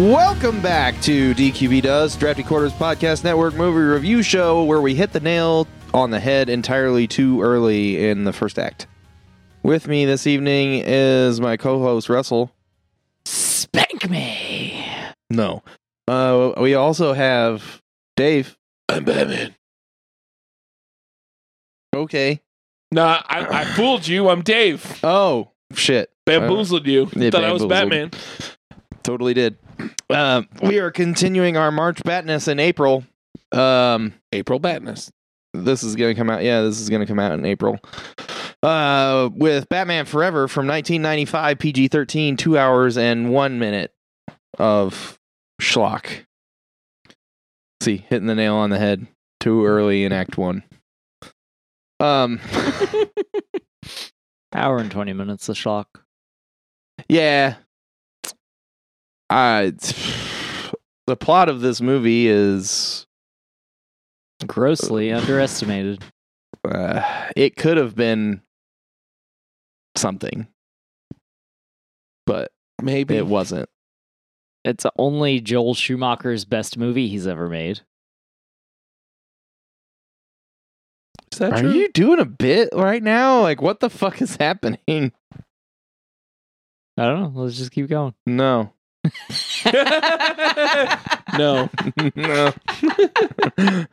Welcome back to DQB Does, Drafty Quarters Podcast Network movie review show where we hit the nail on the head entirely too early in the first act. With me this evening is my co host, Russell. Spank me. No. Uh, we also have Dave. I'm Batman. Okay. Nah, I, I fooled you. I'm Dave. Oh, shit. Bamboozled you. Yeah, Thought I was bamboozled. Batman. Totally did. Uh, we are continuing our March Batness in April. Um, April Batness. this is going to come out. Yeah, this is going to come out in April. Uh, with Batman Forever from 1995, PG 13, two hours and one minute of schlock. See, hitting the nail on the head too early in Act One. Um, Hour and 20 minutes of shock. yeah. Uh, the plot of this movie is Grossly underestimated. uh, it could have been something, but Maybe. it wasn't. It's only Joel Schumacher's best movie he's ever made. Is that Are true? you doing a bit right now? Like, what the fuck is happening? I don't know. Let's just keep going. No, no. no.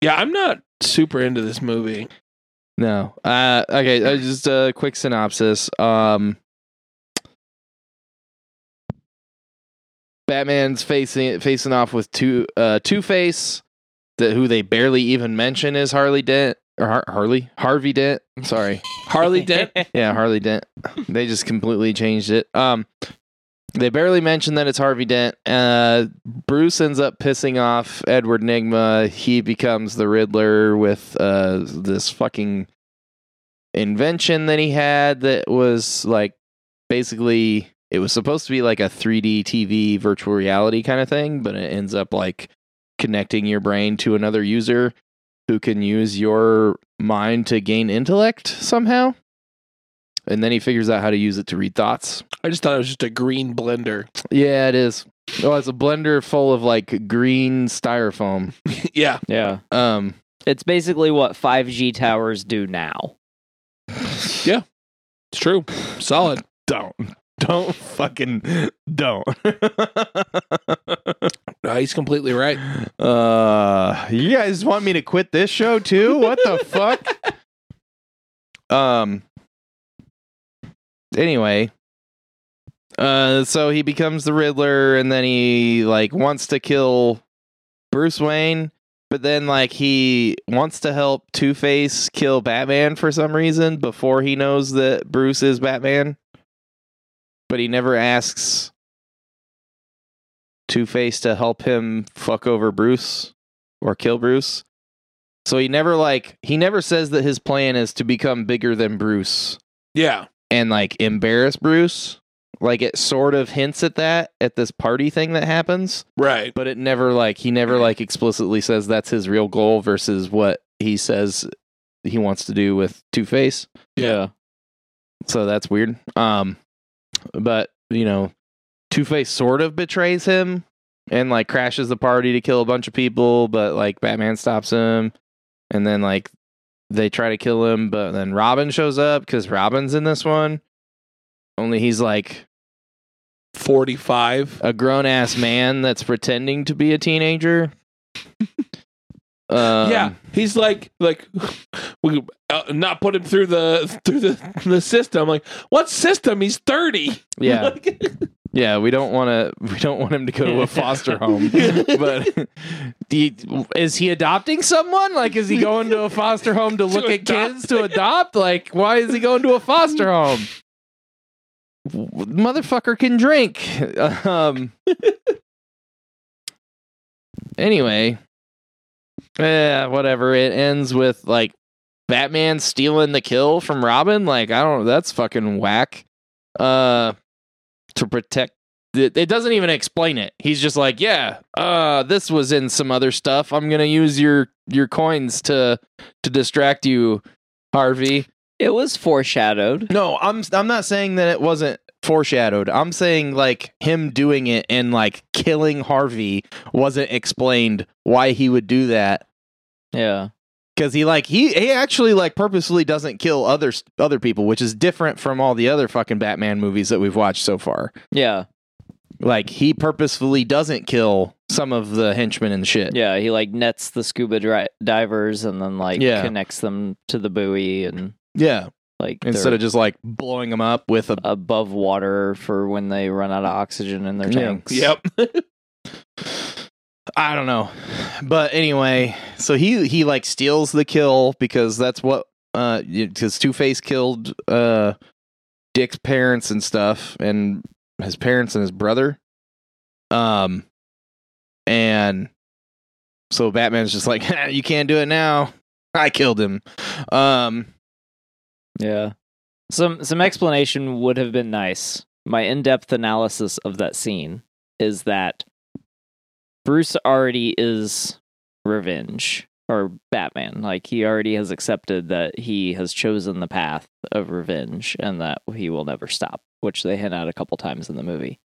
Yeah, I'm not super into this movie. no. Uh, okay, uh, just a quick synopsis. Um, Batman's facing facing off with two uh, Two Face, that who they barely even mention is Harley Dent or Har- Harley Harvey Dent. Sorry, Harley Dent. yeah, Harley Dent. They just completely changed it. Um, they barely mention that it's Harvey Dent. Uh, Bruce ends up pissing off Edward Nygma. He becomes the Riddler with uh this fucking invention that he had that was like basically it was supposed to be like a 3D TV virtual reality kind of thing, but it ends up like connecting your brain to another user who can use your mind to gain intellect somehow. And then he figures out how to use it to read thoughts. I just thought it was just a green blender. Yeah, it is. Oh, it's a blender full of like green styrofoam. yeah. Yeah. Um, It's basically what 5G towers do now. Yeah. It's true. Solid. don't, don't fucking don't. No, he's completely right. uh, you guys want me to quit this show too? What the fuck? Um. Anyway, uh, so he becomes the Riddler, and then he like wants to kill Bruce Wayne, but then like he wants to help Two Face kill Batman for some reason before he knows that Bruce is Batman, but he never asks Two Face to help him fuck over Bruce or kill Bruce. So he never like he never says that his plan is to become bigger than Bruce Yeah. And like embarrass Bruce. Like it sort of hints at that at this party thing that happens, Right. but it never like he never like explicitly says that's his real goal versus what he says he wants to do with Two Face. Yeah. So that's weird. Um but you know, Two Face sort of betrays him and like crashes the party to kill a bunch of people, but like Batman stops him and then like they try to kill him, but then Robin shows up because Robin's in this one. Only he's like 45. a grown ass man that's pretending to be a teenager. um, yeah. He's like, like, we uh, not put him through the through the the system. Like, what system? He's 30. yeah, Like- yeah. We don't want to. We don't want him to go to a foster home. but is he adopting someone? Like, is he going to a foster home to look at adopt. kids to adopt? Like, why is he going to a foster home? Motherfucker can drink. Um. Anyway, yeah, whatever. It ends with like Batman stealing the kill from Robin. Like, I don't. That's fucking whack. Uh, to protect it, it doesn't even explain it. He's just like, yeah, uh, this was in some other stuff. I'm gonna use your your coins to to distract you, Harvey. It was foreshadowed. No, I'm I'm not saying that it wasn't foreshadowed. I'm saying like him doing it and like killing Harvey wasn't explained why he would do that. Yeah. Cause he like he he actually like purposely doesn't kill other other people, which is different from all the other fucking Batman movies that we've watched so far. Yeah. Like he purposefully doesn't kill some of the henchmen and shit. Yeah. He like nets the scuba dri- divers and then like Yeah. connects them to the buoy and Yeah. like Instead of just like blowing them up with a above water for when they run out of oxygen in their tanks. Yep. I don't know. But anyway, so he he like steals the kill because that's what uh because Two Face killed uh Dick's parents and stuff and his parents and his brother. Um and so Batman's just like, you can't do it now. I killed him. Um Yeah. Some some explanation would have been nice. My in-depth analysis of that scene is that Bruce already is revenge or Batman. Like he already has accepted that he has chosen the path of revenge and that he will never stop, which they hint at a couple times in the movie.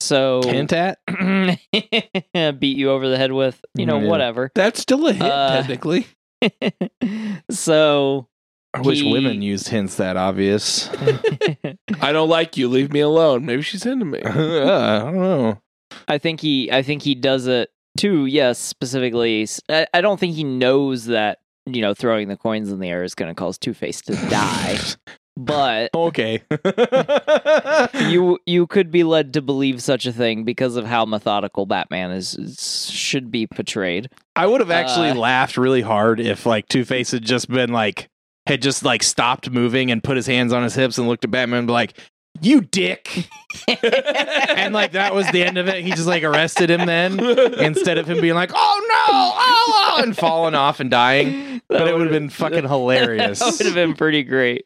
So hint at? beat you over the head with, you know, Yeah. whatever. That's still a hit, Uh, technically. so I wish He- women used hints that obvious. I don't like you. Leave me alone. Maybe she's into me. I don't know. I think he I think he does it too. Yes, specifically. I don't think he knows that you know throwing the coins in the air is going to cause Two Face to die. but Okay. you you could be led to believe such a thing because of how methodical Batman is, is should be portrayed. I would have actually Uh, laughed really hard if like Two Face had just been like had just like stopped moving and put his hands on his hips and looked at Batman and be like, "You dick," and like that was the end of it. He just like arrested him then instead of him being like, "Oh no!" Oh, oh," and falling off and dying. But it would have been fucking hilarious. that would have been pretty great.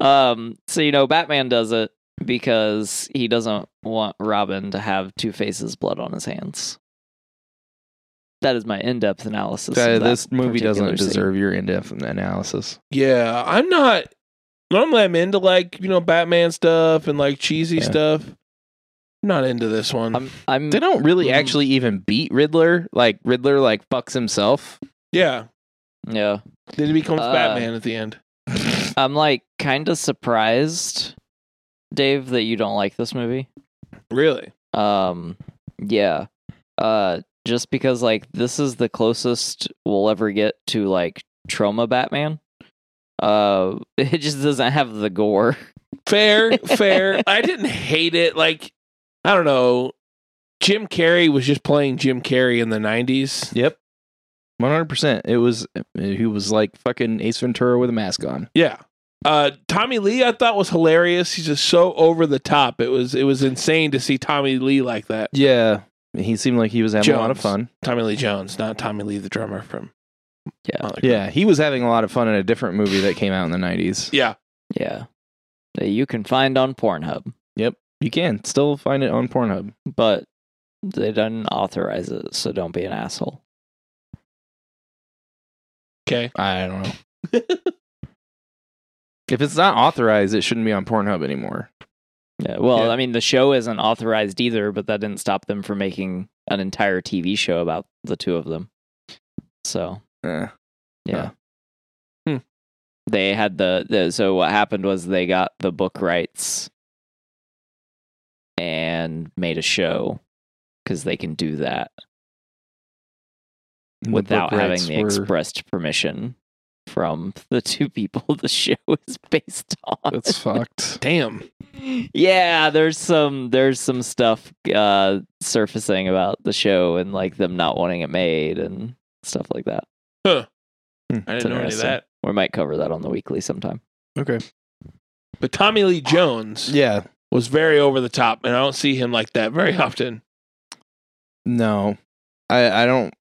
Um, so you know, Batman does it because he doesn't want Robin to have Two Face's blood on his hands. That is my in-depth analysis. Of that this movie doesn't particular scene. deserve your in-depth analysis. Yeah, I'm not. Normally, I'm into like you know Batman stuff and like cheesy Yeah. stuff. I'm not into this one. I'm, I'm They don't really Mm. actually even beat Riddler. Like Riddler, like fucks himself. yeah, yeah. then he becomes Uh, Batman at the end. I'm like kind of surprised, Dave, that you don't like this movie. Really? Um, yeah. Uh, just because like this is the closest we'll ever get to like trauma Batman. Uh, it just doesn't have the gore. Fair, fair. I didn't hate it. Like I don't know. Jim Carrey was just playing Jim Carrey in the '90s. Yep. One hundred percent. It was he was like fucking Ace Ventura with a mask on. Yeah. Uh, Tommy Lee, I thought was hilarious. He's just so over the top. It was it was insane to see Tommy Lee like that. Yeah. He seemed like he was having a lot of fun. Tommy Lee Jones, not Tommy Lee, the drummer from. Yeah. Motley Crue. Yeah, he was having a lot of fun in a different movie that came out in the nineties. Yeah. Yeah, that you can find on Pornhub, Yep. You can still find it on Pornhub. but they didn't authorize it, so don't be an asshole. Okay. I don't know. if it's not authorized, it shouldn't be on Pornhub anymore. Yeah, well, Yeah. I mean, the show isn't authorized either, but that didn't stop them from making an entire TV show about the two of them. So, Eh. yeah. Hmm. They had the, the so what happened was they got the book rights and made a show because they can do that The without book having the were- expressed permission from the two people the show is based on. That's fucked. Damn. yeah, there's some there's some stuff uh surfacing about the show and like them not wanting it made and stuff like that. Huh. Hmm. I didn't know any of that. We might cover that on the weekly sometime. Okay. But Tommy Lee Jones Yeah. was very over the top, and I don't see him like that very often. No. I I don't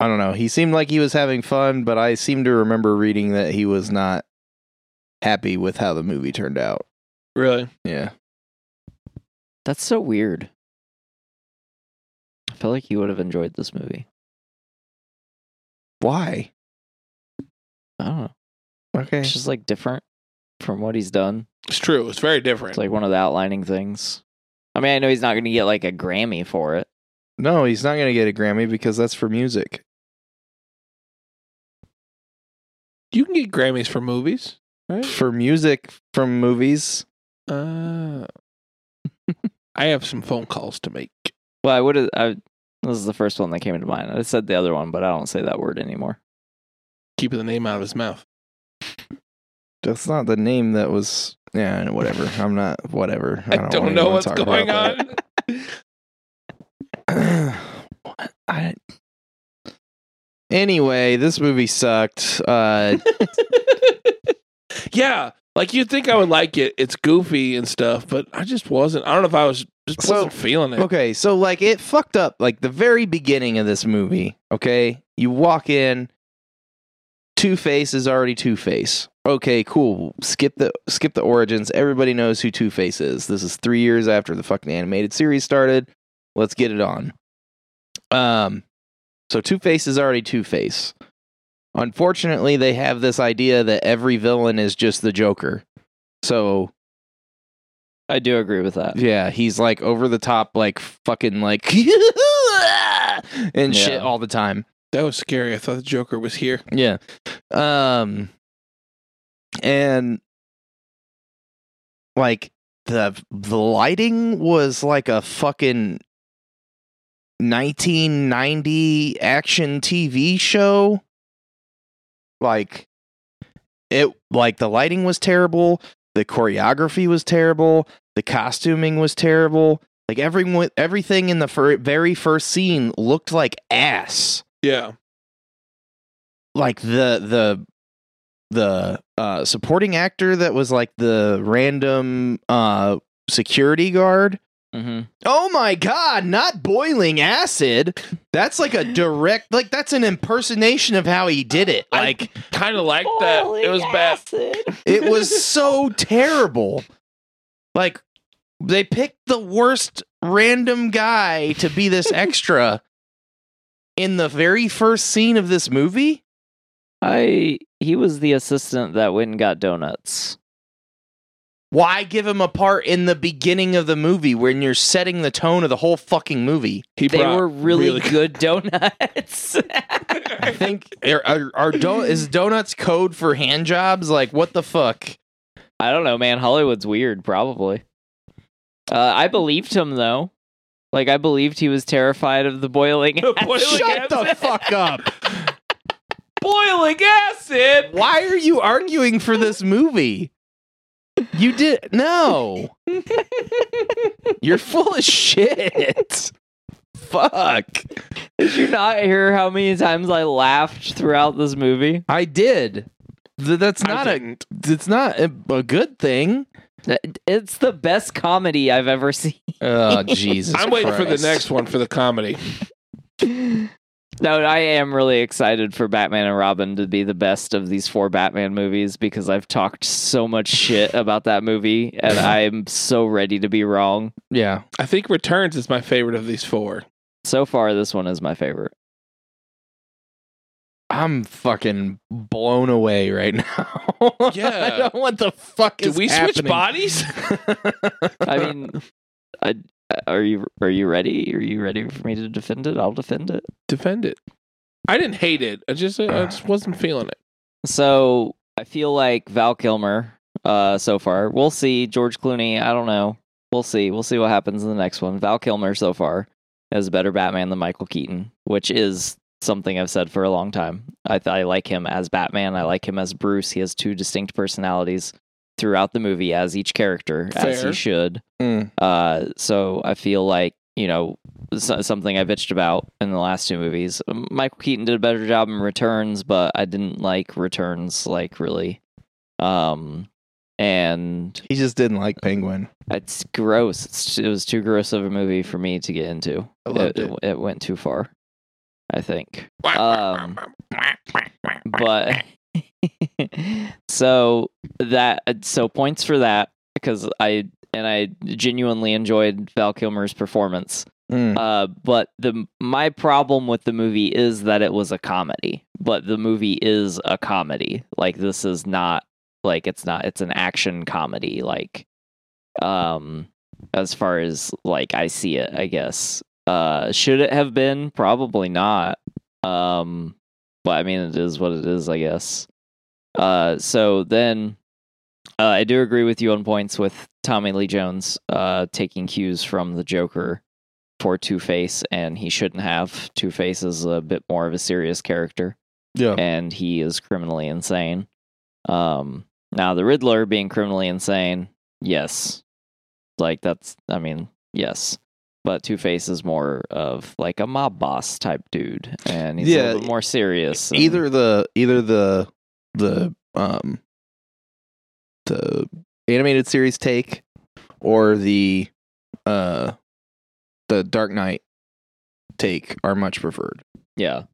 I don't know. He seemed like he was having fun, but I seem to remember reading that he was not happy with how the movie turned out. Really? Yeah. That's so weird. I feel like you would have enjoyed this movie. Why? I don't know. Okay. It's just like different. from what he's done. It's true. It's very different. It's like one of the outlining things. I mean, I know he's not going to get like a Grammy for it. No, he's not going to get a Grammy because that's for music. you can get Grammys for movies, right? For music from movies. Uh, I have some phone calls to make. Well, I would have. I, this is the first one that came into mind. I said the other one, but I don't say that word anymore. Keeping the name out of his mouth. That's not the name that was. Yeah, whatever. I'm not. Whatever. I don't, don't, know what's going on. What? I. Anyway, this movie sucked. Uh, yeah, like you'd think I would like it. It's goofy and stuff, but I just wasn't. I don't know if I was just So, wasn't feeling it. okay, so like it fucked up like the very beginning of this movie. Okay, you walk in, Two Face is already Two Face. Okay, cool. Skip the skip the origins. Everybody knows who Two Face is. This is three years after the fucking animated series started. Let's get it on. Um, so Two Face is already Two Face. Unfortunately, they have this idea that every villain is just the Joker. So I do agree with that. yeah, he's like over the top, like fucking like and shit all the time. That was scary. I thought the Joker was here. Yeah. Um and like the the lighting was like a fucking 1990 action TV show. Like it like the lighting was terrible, the choreography was terrible, the costuming was terrible. Like everyone everything in the fir- very first scene looked like ass Yeah. like the the the uh supporting actor that was like the random uh security guard Mm-hmm. oh my god not boiling acid that's like a direct like that's an impersonation of how he did it like Kind of like that. It was bad. it was so terrible like they picked the worst random guy to be this extra in the very first scene of this movie I he was the assistant that went and got donuts. Why give him a part in the beginning of the movie when you're setting the tone of the whole fucking movie? He They brought were really, really good donuts. I think are, are, are do- is donuts code for hand jobs? Like what the fuck? I don't know, man. Hollywood's weird, probably. Uh, I believed him though. Like I believed he was terrified of the boiling. The acid. boiling Shut the fuck up! boiling acid. Why are you arguing for this movie? You did no. You're full of shit. Fuck. Did you not hear how many times I laughed throughout this movie? I did. Th- That's I not a. didn't. It's not a, a good thing. It's the best comedy I've ever seen. Oh Jesus! I'm waiting for the next one for the comedy. No, I am really excited for Batman and Robin to be the best of these four Batman movies because I've talked so much shit about that movie and I'm so ready to be wrong. Yeah. I think Returns is my favorite of these four. So far, this one is my favorite. I'm fucking blown away right now. Yeah. I don't know what the fuck Do is we switch bodies? I mean, I, are you are you ready? Are you ready for me to defend it? I'll defend it. Defend it. I didn't hate it. I just I just wasn't feeling it. So I feel like Val Kilmer. Uh, so far, we'll see. George Clooney. I don't know. We'll see. We'll see what happens in the next one. Val Kilmer so far is a better Batman than Michael Keaton, which is something I've said for a long time. I I like him as Batman. I like him as Bruce. He has two distinct personalities throughout the movie as each character, as he should. Mm. Uh, so I feel like you know something I bitched about in the last two movies. Um, Michael Keaton did a better job in Returns, but I didn't like Returns like really. Um, and He just didn't like Penguin. it's gross. It's, it was too gross of a movie for me to get into. I loved it. it went too far, I think. Um, but so that so points for that because I and I genuinely enjoyed Val Kilmer's performance. Mm. Uh, but the my problem with the movie is that it was a comedy. But the movie is a comedy. Like this is not Like it's not it's an action comedy like um as far as like I see it, I guess. Uh should it have been? Probably not. Um but I mean it is what it is, I guess. Uh so then uh, I do agree with you on points with Tommy Lee Jones uh taking cues from the Joker for Two Face, and he shouldn't have. Two Face is a bit more of a serious character, Yeah. and he is criminally insane. Um, now the Riddler being criminally insane, yes, like that's, I mean, yes, but Two Face is more of like a mob boss type dude, and he's a little bit more serious. and- Either the either the the um the animated series take or the uh the Dark Knight take are much preferred. yeah.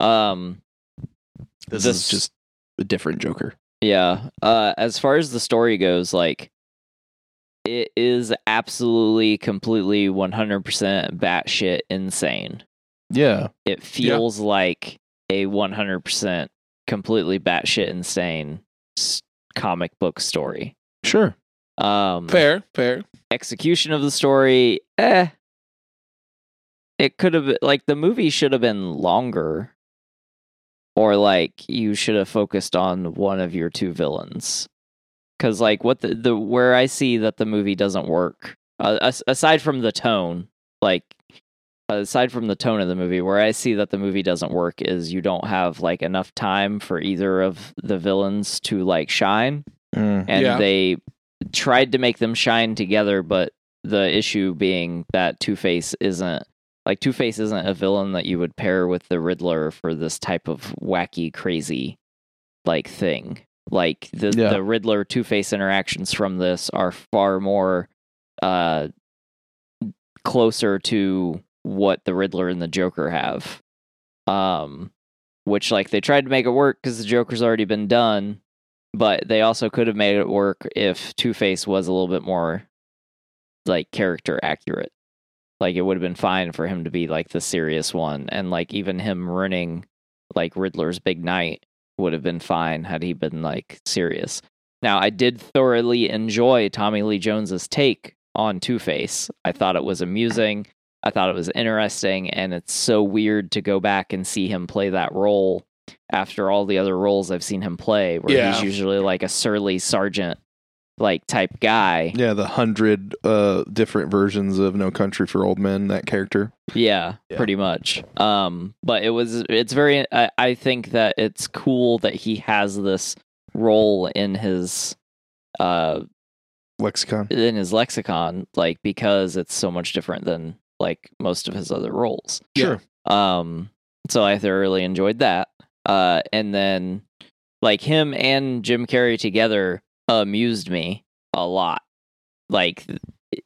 Um, This, This- is just a different Joker. Yeah. Uh as far as the story goes, like it is absolutely completely 100% batshit insane. Yeah. It feels like a 100% completely batshit insane comic book story. Sure. Um Fair, fair. execution of the story, eh. It could have like the movie should have been longer. Or like you should have focused on one of your two villains. Cuz like what the, the where I see that the movie doesn't work uh, aside from the tone, like aside from the tone of the movie where I see that the movie doesn't work is you don't have like enough time for either of the villains to like shine Mm. and Yeah. they tried to make them shine together but the issue being that two-face isn't like two-face isn't a villain that you would pair with the riddler for this type of wacky crazy like thing like the Yeah. the riddler two-face interactions from this are far more uh closer to what the riddler and the joker have um which like they tried to make it work because the joker's already been done but they also could have made it work if Two Face was a little bit more like character accurate. Like it would have been fine for him to be like the serious one, and like even him running like Riddler's big night would have been fine had he been like serious. Now I did thoroughly enjoy Tommy Lee Jones's take on Two Face. I thought it was amusing. I thought it was interesting, and it's so weird to go back and see him play that role after all the other roles I've seen him play, where Yeah. he's usually like a surly sergeant like type guy. Yeah, the hundred uh different versions of No Country for Old Men, that character. Yeah, Yeah. pretty much. Um, but it was it's very I, I think that it's cool that he has this role in his uh Lexicon. in his lexicon, like because it's so much different than like most of his other roles. Sure. Um, so I thoroughly enjoyed that. Uh, and then like him and Jim Carrey together amused me a lot. Like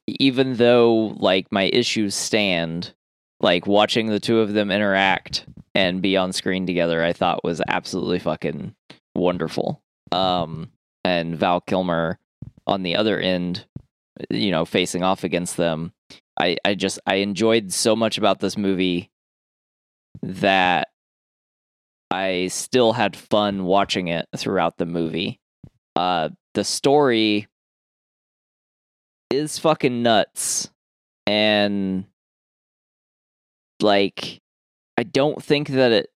even though like my issues stand, like watching the two of them interact and be on screen together, I thought was absolutely fucking wonderful. Um, and Val Kilmer on the other end, you know, facing off against them. I, I just I enjoyed so much about this movie that I still had fun watching it throughout the movie. Uh, the story is fucking nuts, and like, I don't think that it.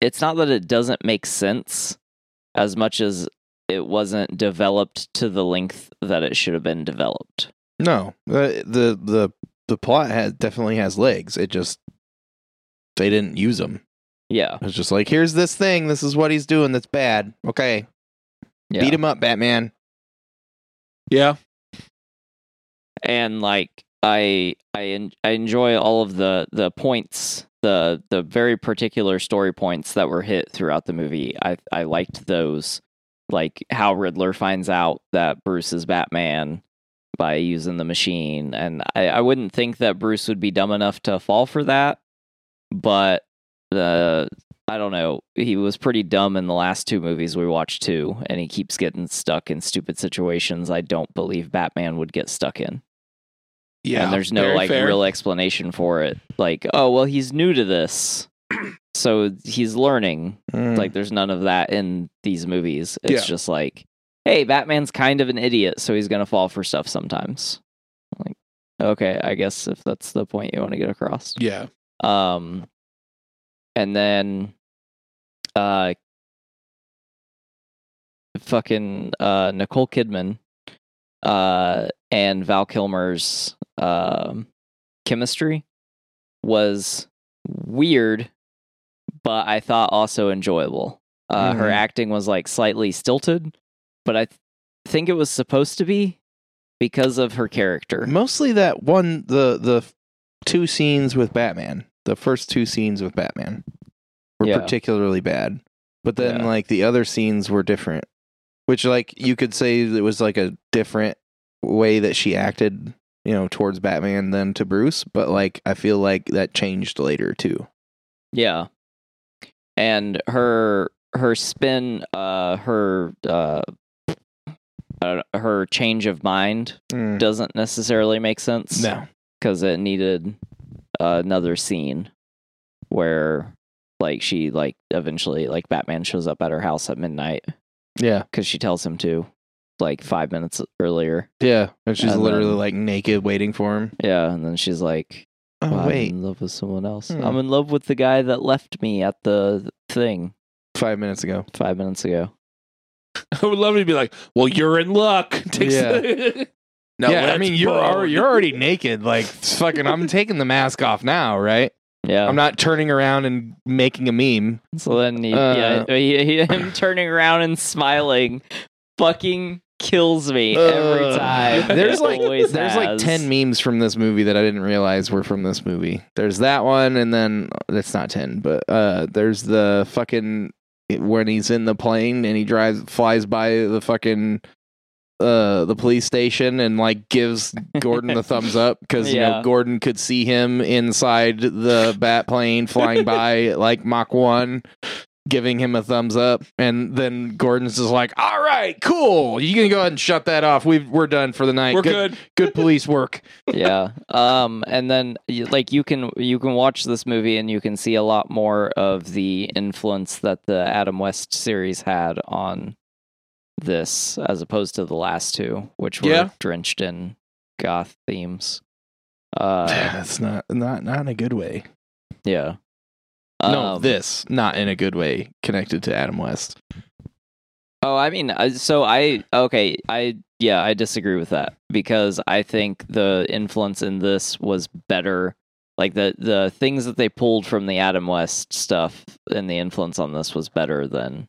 It's not that it doesn't make sense as much as it wasn't developed to the length that it should have been developed. No, uh, the the the plot has definitely has legs. It just they didn't use them. Yeah, It's just like here's this thing. This is what he's doing. That's bad. Okay, yeah. beat him up, Batman. Yeah. and like I I en- I enjoy all of the the points the the very particular story points that were hit throughout the movie. I I liked those like how Riddler finds out that Bruce is Batman by using the machine and I I wouldn't think that Bruce would be dumb enough to fall for that but the I don't know. He was pretty dumb in the last two movies we watched too, and he keeps getting stuck in stupid situations I don't believe Batman would get stuck in. Yeah. and there's no like fair. real explanation for it. Like, oh well, he's new to this, so he's learning. Mm. Like, there's none of that in these movies. It's Yeah. just like hey, Batman's kind of an idiot, so he's gonna fall for stuff sometimes. Like, okay, I guess if that's the point you want to get across. Yeah. Um, and then, uh, fucking uh, Nicole Kidman, uh, and Val Kilmer's um chemistry was weird, but I thought also enjoyable. Uh, Her Mhm. acting was like slightly stilted, but I th- think it was supposed to be because of her character. Mostly that one, the the two scenes with Batman, the first two scenes with Batman, were Yeah. particularly bad. But then Yeah. like the other scenes were different, which like you could say it was like a different way that she acted, you know, towards Batman than to Bruce. But like I feel like that changed later too. Yeah. And her her spin uh her uh uh, her change of mind doesn't necessarily make sense No. because it needed another scene where like she like eventually like Batman shows up at her house at midnight Yeah. because she tells him to like five minutes earlier Yeah. And she's And literally then- like naked waiting for him. yeah and then she's like Oh "Well, I'm wait. in love with someone else Hmm. I'm in love with the guy that left me at the thing Five minutes ago. five minutes ago I would love to be like, well, you're in luck. Takes Yeah. now yeah, I mean you're already, you're already naked. Like fucking, I'm taking the mask off now, right? Yeah I'm not turning around and making a meme. So then, he, Uh, yeah, he, he, him turning around and smiling fucking kills me every time. There's It like there's like ten memes from this movie that I didn't realize were from this movie. There's that one, and then that's not ten, but uh, there's the fucking when he's in the plane and he drives flies by the fucking uh the police station and like gives Gordon the thumbs up because you know Gordon could see him inside the bat plane flying by like Mach one giving him a thumbs up. And then Gordon's just like all right cool. You can go ahead and shut that off. We we're done for the night. We're good, good. good police work. Yeah. Um, and then like you can you can watch this movie and you can see a lot more of the influence that the Adam West series had on this as opposed to the last two, which were Yeah. drenched in goth themes. Uh, that's not not not in a good way yeah. no Um, this not in a good way connected to Adam West Oh, I mean, uh, so I okay, I yeah, I disagree with that because I think the influence in this was better. Like the the things that they pulled from the Adam West stuff and the influence on this was better than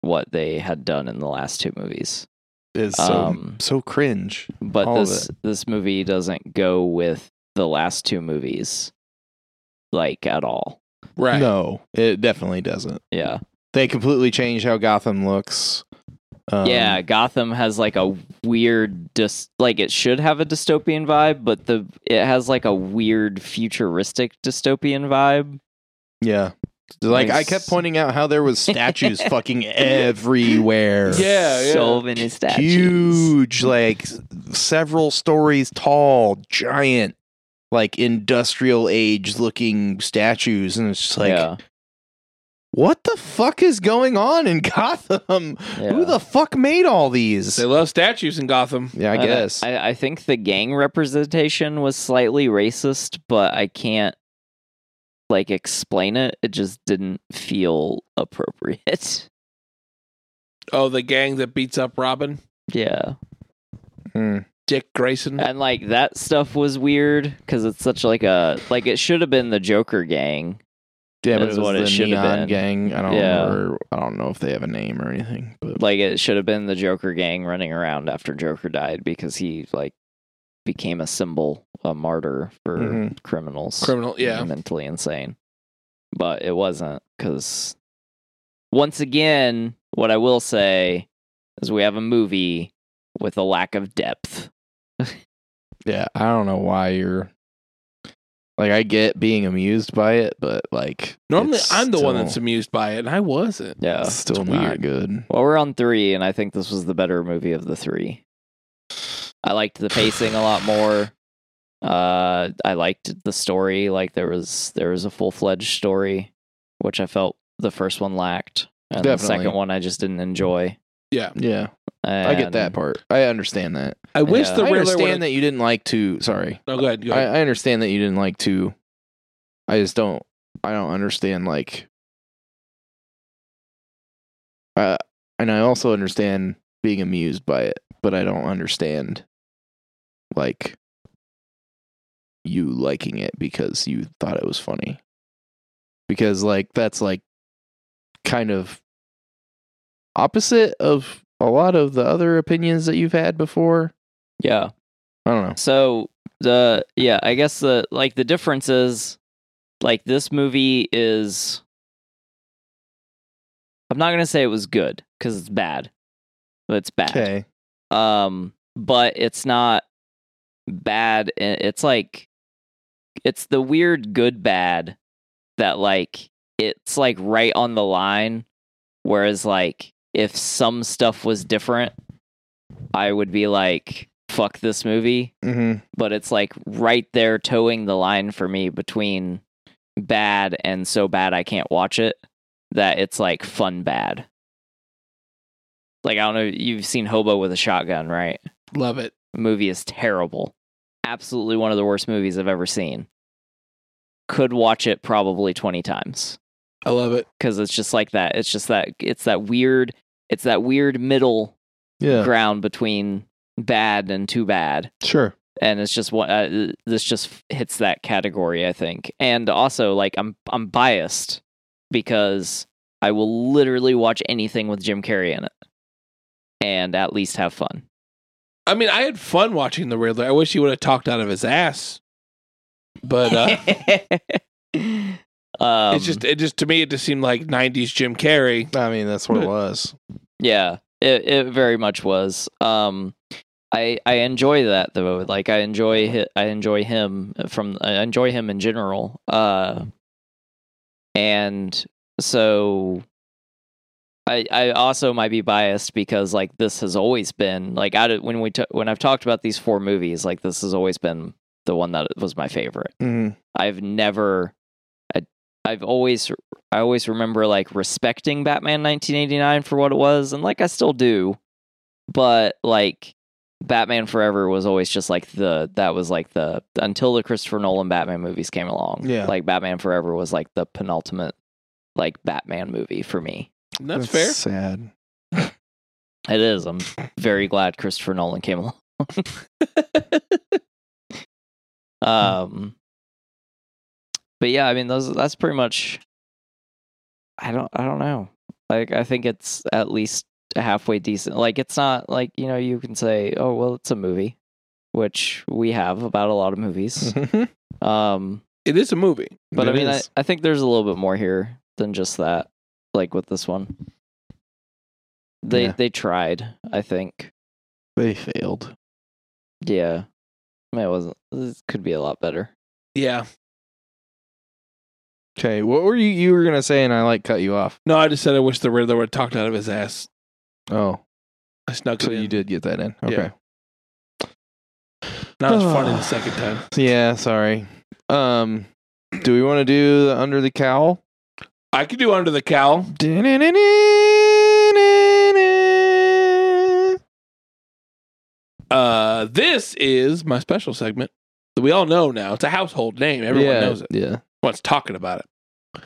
what they had done in the last two movies. is so Um, so cringe But All this this movie doesn't go with the last two movies like at all. Right. no it definitely doesn't Yeah. they completely change how Gotham looks um, yeah, Gotham has like a weird dis- like it should have a dystopian vibe, but the it has like a weird futuristic dystopian vibe. yeah like I kept pointing out how there was statues fucking everywhere Yeah, yeah. So many statues. huge, like several stories tall, giant, like industrial age looking statues, and it's just like, yeah, what the fuck is going on in Gotham? yeah. Who the fuck made all these? They love statues in Gotham. yeah, I And guess. I, I think the gang representation was slightly racist, but I can't like explain it. It just didn't feel appropriate. Oh, the gang that beats up Robin, yeah. Hmm. Dick Grayson. And like that stuff was weird because it's such like a like it should have been the Joker gang. yeah, but it was what it the should have Neon been. Gang. I don't Yeah. know. I don't know if they have a name or anything, but Like it should have been the Joker gang running around after Joker died because he like became a symbol, a martyr for Mhm. criminals, Criminal, yeah. mentally insane. But it wasn't because once again, what I will say is we have a movie with a lack of depth. yeah, I don't know why you're. Like I get being amused by it, but like Normally, I'm the one that's amused by it, and I wasn't. Yeah. it's still It's not weird. good. Well, we're on three, and I think this was the better movie of the three. I liked the pacing a lot more. Uh, I liked the story. Like there was there was a full fledged story, which I felt the first one lacked, and the Definitely. second one I just didn't enjoy. Yeah. Yeah, I get that part. I understand that. I wish Yeah. the I understand would. that you didn't like to. Sorry, No, go ahead. Go I. I understand that you didn't like to. I just don't. I don't understand like. Uh, and I also understand being amused by it, but I don't understand, like, you liking it because you thought it was funny. Because like that's like, kind of opposite of a lot of the other opinions that you've had before. Yeah. I don't know. So the yeah, I guess the like the difference is like this movie is I'm not gonna say it was good because it's bad, but it's bad. Okay. Um, but it's not bad. It's like it's the weird good bad that like it's like right on the line. Whereas like if some stuff was different, I would be like, fuck this movie. Mm-hmm. But it's like right there toeing the line for me between bad and so bad I can't watch it that it's like fun bad. Like I don't know, you've seen Hobo with a Shotgun, right? Love it. The movie is terrible. Absolutely one of the worst movies I've ever seen. Could watch it probably 20 times I love it. cuz it's just like that. It's just that it's that weird it's that weird middle Yeah. ground between bad and too bad Sure. and it's just what uh, this just hits that category i think and also like i'm i'm biased because i will literally watch anything with jim carrey in it and at least have fun I mean, I had fun watching the Riddler. I wish he would have talked out of his ass. But uh, um, it's just, it just to me, it just seemed like '90s Jim Carrey. I mean, that's what it was. Yeah, it it very much was. Um, I I enjoy that though. Like I enjoy hi- I enjoy him from I enjoy him in general. Uh, and so I I also might be biased because like this has always been like out of when we t- when I've talked about these four movies like this has always been the one that was my favorite. Mm-hmm. I've never I, I've always I always remember like respecting Batman 1989 for what it was and like I still do but like Batman Forever was always just like the that was like the until the Christopher Nolan Batman movies came along Yeah. like Batman Forever was like the penultimate like Batman movie for me And that's, fair. Sad. it is I'm very glad Christopher Nolan came along um but yeah i mean those that's pretty much i don't i don't know like i think it's at least halfway decent like it's not like you know you can say oh well it's a movie which we have about a lot of movies um It is a movie. but It i mean I. I think there's a little bit more here than just that like with this one they Yeah. they tried i think they failed. yeah I mean, it wasn't this could be a lot better Yeah. Okay, what were you you were gonna say, and I like cut you off. No, I just said I wish the Riddler would have talked out of his ass. Oh, I snuck so it in. you did get that in. Okay. Not as funny the second time. Yeah, sorry. Um, do we want to do the under the cowl? I could do under the cowl. Uh, this is my special segment that we all know now. It's a household name. Everyone yeah, knows it. Yeah. Everyone's talking about it.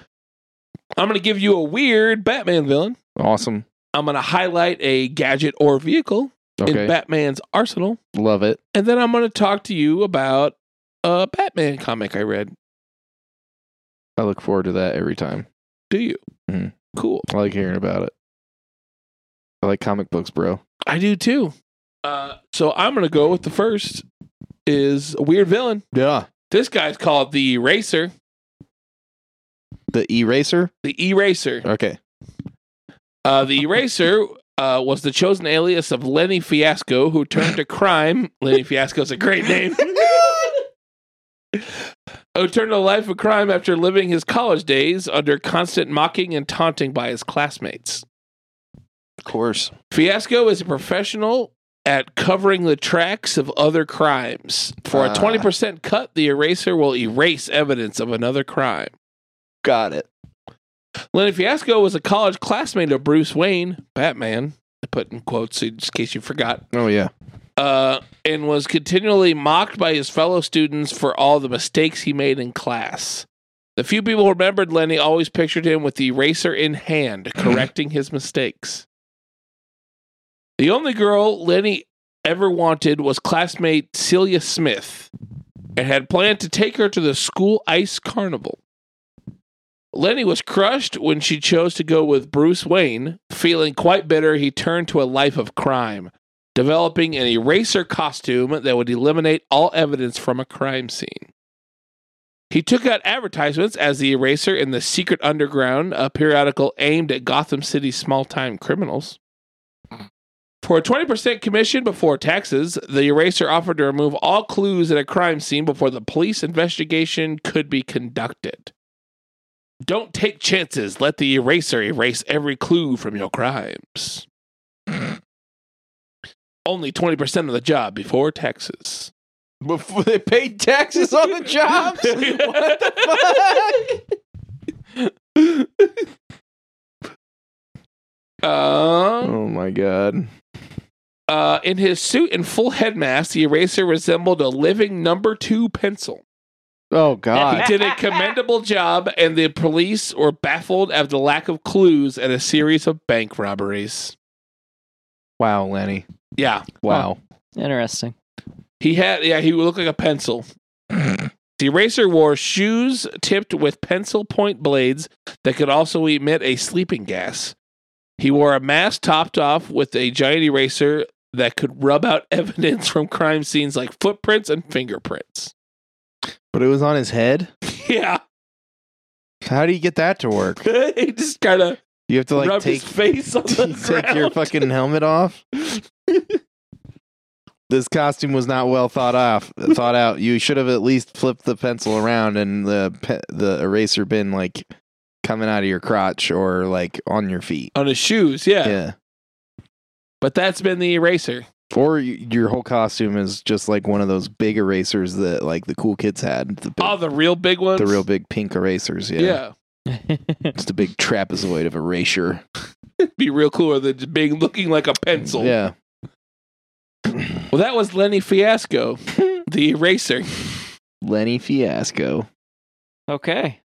I'm going to give you a weird Batman villain. Awesome. I'm going to highlight a gadget or vehicle Okay. in Batman's arsenal. Love it. And then I'm going to talk to you about a Batman comic I read. I look forward to that every time. Do you? Mhm. Cool. I like hearing about it. I like comic books, bro. I do too. Uh, so I'm going to go with the first is a weird villain. Yeah. This guy's called the Eraser. The eraser. The Eraser. Okay. Uh, the Eraser uh, was the chosen alias of Lenny Fiasco, who turned to crime. Lenny Fiasco's a great name. turned to a life of crime after living his college days under constant mocking and taunting by his classmates. Of course. Fiasco is a professional at covering the tracks of other crimes. For a Ah. 20% cut, the eraser will erase evidence of another crime. Got it. Lenny Fiasco was a college classmate of Bruce Wayne, Batman, put in quotes in case you forgot. Oh yeah. Uh, and was continually mocked by his fellow students for all the mistakes he made in class. The few people who remembered Lenny always pictured him with the eraser in hand, correcting his mistakes. The only girl Lenny ever wanted was classmate Celia Smith and had planned to take her to the school ice carnival. Lenny was crushed when she chose to go with Bruce Wayne. Feeling quite bitter, he turned to a life of crime, developing an eraser costume that would eliminate all evidence from a crime scene. He took out advertisements as the eraser in the Secret Underground, a periodical aimed at Gotham City's small time criminals. For a 20% commission before taxes, the eraser offered to remove all clues at a crime scene before the police investigation could be conducted. Don't take chances. Let the eraser erase every clue from your crimes. Only 20% of the job before taxes. Before they paid taxes on the jobs. what the fuck? Uh, Oh my god. uh, in his suit and full head mask, the eraser resembled a living number two pencil. Oh God! He did a commendable job, and the police were baffled at the lack of clues at a series of bank robberies. wow, Lenny. Yeah, Wow. Interesting. he had. Yeah, he looked like a pencil. the eraser wore shoes tipped with pencil point blades that could also emit a sleeping gas. He wore a mask topped off with a giant eraser that could rub out evidence from crime scenes like footprints and fingerprints. But it was on his head. Yeah, How do you get that to work? he just kind of You have to like rubbed take his face on the take your fucking helmet off. This costume was not well thought off, thought out. You should have at least flipped the pencil around and the pe- the eraser been like coming out of your crotch or like on your feet. on his shoes. Yeah. Yeah. but that's been the eraser. Or your whole costume is just like one of those big erasers that like the cool kids had. The big, Oh, the real big ones. the real big pink erasers. Yeah. Yeah, Just a big trapezoid of erasure. be real cooler than just being looking like a pencil. Yeah. Well, that was Lenny Fiasco, the eraser. Lenny Fiasco. okay.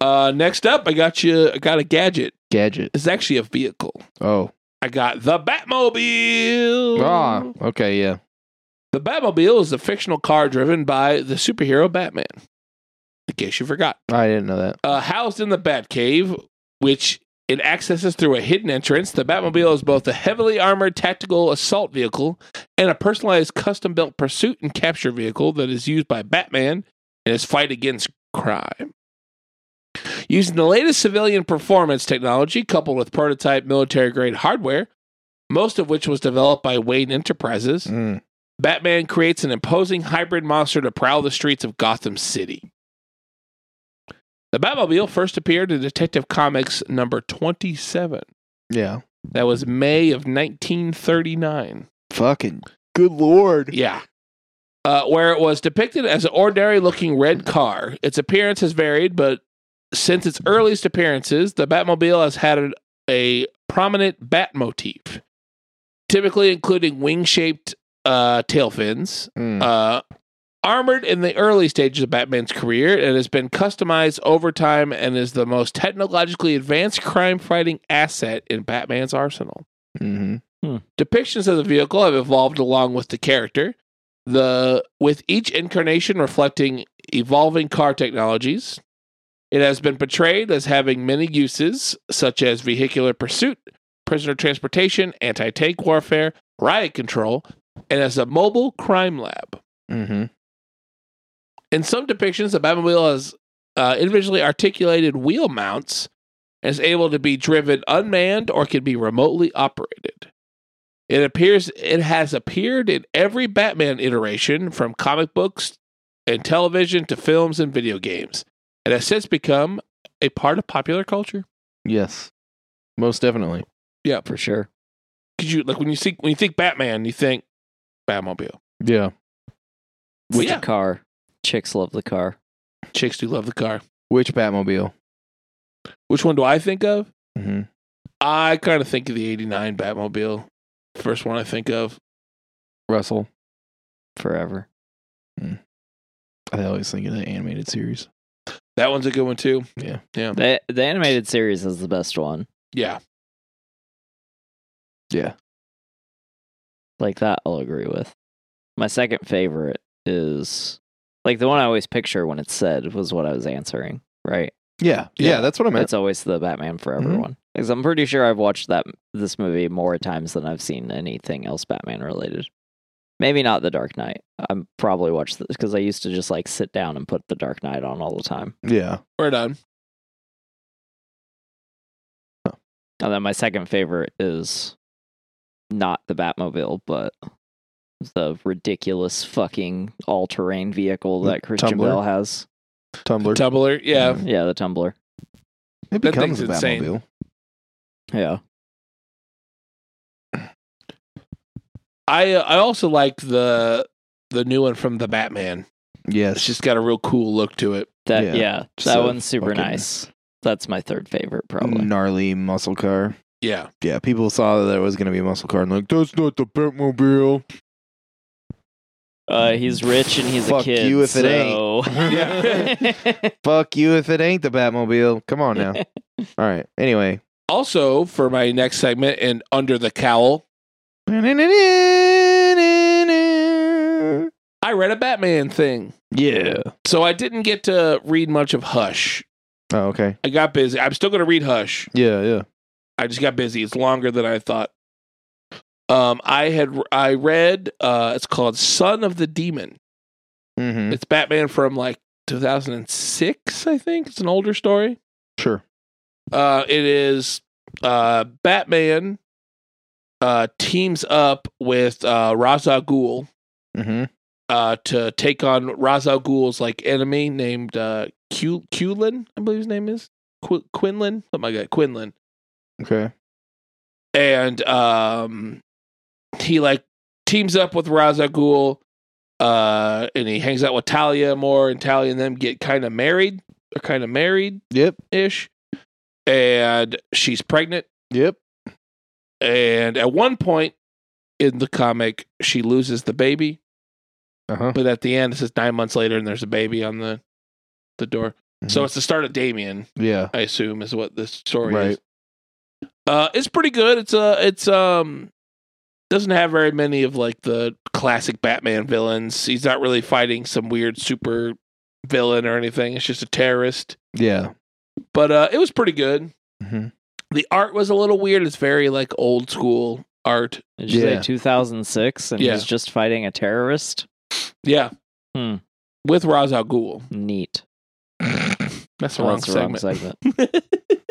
Uh, next up, I got you. I got a gadget. Gadget. It's actually a vehicle. Oh. I got the Batmobile. Ah, okay, yeah. The Batmobile is a fictional car driven by the superhero Batman. In case you forgot. I didn't know that. Uh, housed in the Batcave, which it accesses through a hidden entrance, the Batmobile is both a heavily armored tactical assault vehicle and a personalized custom built pursuit and capture vehicle that is used by Batman in his fight against crime. Using the latest civilian performance technology coupled with prototype military grade hardware, most of which was developed by Wayne Enterprises, Mm. Batman creates an imposing hybrid monster to prowl the streets of Gotham City. The Batmobile first appeared in Detective Comics number 27. Yeah. That was May of 1939. Fucking good lord. Yeah. Uh, where it was depicted as an ordinary looking red car. Its appearance has varied, but since its earliest appearances, the Batmobile has had a, a prominent bat motif, typically including wing shaped uh, tail fins. Mm. Uh, armored in the early stages of Batman's career, it has been customized over time and is the most technologically advanced crime fighting asset in Batman's arsenal. hmm Depictions of the vehicle have evolved along with the character, the with each incarnation reflecting evolving car technologies. It has been portrayed as having many uses, such as vehicular pursuit, prisoner transportation, anti tank warfare, riot control, and as a mobile crime lab. hmm In some depictions, the Batmobile has uh, individually articulated wheel mounts and is able to be driven unmanned or can be remotely operated. It appears it has appeared in every Batman iteration, from comic books and television to films and video games. It has since become a part of popular culture. Yes. Most definitely. Yeah, For sure. because you like when you think when you think Batman, you think Batmobile. Yeah. Well, Which yeah. car? Chicks love the car. Chicks do love the car. Which Batmobile? Which one do I think of? hmm I kind of think of the '89 Batmobile. first one I think of. Russell. Forever. I always think of the animated series. That one's a good one too. Yeah. Yeah. The the animated series is the best one. Yeah. Yeah. Like that I'll agree with. My second favorite is like the one I always picture when it's said was what I was answering, right? Yeah. Yeah. Yeah. That's what I meant. It's always the Batman Forever Mhm. one. Because I'm pretty sure I've watched that this movie more times than I've seen anything else Batman related. Maybe not The Dark Knight. I'm probably watched this because I used to just like sit down and put The Dark Knight on all the time. Yeah. Right on. And then my second favorite is not the Batmobile, but the ridiculous fucking all terrain vehicle that Christian Tumbler? Bale has. Tumbler. Tumbler. Yeah. Yeah, the Tumbler. it that becomes thing's a insane. Batmobile. Yeah. I uh, I also like the the new one from the Batman. Yes. It's just got a real cool look to it. That Yeah, yeah, just that a one's super fucking- nice. That's my third favorite probably. gnarly muscle car. Yeah. Yeah. People saw that there was going to be a muscle car and like, that's not the Batmobile. Uh, he's rich and he's a kid. Fuck you if it so- Fuck you if it ain't the Batmobile. Come on now. All right. Anyway. Also, for my next segment and under the cowl, I read a Batman thing. Yeah. So I didn't get to read much of Hush. Oh, okay. I got busy. I'm still going to read Hush. Yeah, yeah. I just got busy. It's longer than I thought. Um, I had I read. Uh, it's called Son of the Demon. Mm-hmm. It's Batman from like 2006, I think. It's an older story. Sure. Uh, it is uh, Batman uh, teams up with uh, Ra's al Ghul Mm-hmm. uh, to take on Ra's al Ghul's like enemy named uh, Q- Qulin, I believe his name is Qu- Quinlan, Oh my god, Quinlan, Okay. and um, he like teams up with Ghul, uh, and he hangs out with Talia more, and Talia and them get kind of married. They're kind of married Yep. ish, and she's pregnant. Yep. And at one point in the comic, she loses the baby, Uh-huh. but at the end, it says nine months later, and there's a baby on the the door. So it's the start of Damian, yeah. I assume, is what this story Right. is. Uh, it's pretty good. It's uh, it's um, doesn't have very many of like the classic Batman villains. He's not really fighting some weird super villain or anything. It's just a terrorist. Yeah. But uh, it was pretty good. Mhm. The art was a little weird. It's very like old school art. Did you Yeah. say 2006 and Yeah. he's just fighting a terrorist? Yeah. Hmm. With Ra's al Ghul. Neat. That's the Oh, wrong that's the wrong segment.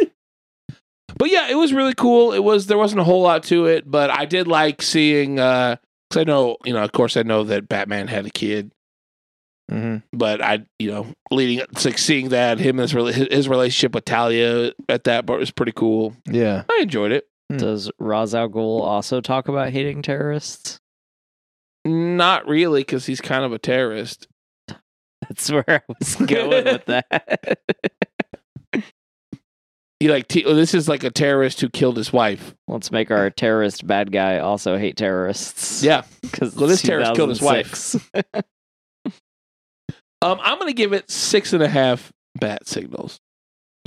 segment. but yeah, it was really cool. It was there wasn't a whole lot to it, but I did like seeing uh 'cause I know, you know, of course I know that Batman had a kid, Mm-hmm. but I, you know, leading it's like seeing that him and his his relationship with Talia at that part was pretty cool. Yeah. I enjoyed it. Does Ra's al Ghul also talk about hating terrorists? Not really cuz he's kind of a terrorist. That's where I was going with that. He like t- this is like a terrorist who killed his wife. Let's make our terrorist bad guy also hate terrorists. Yeah. because Well, this terrorist killed his wife. Um I'm going to give it six and a half bat signals.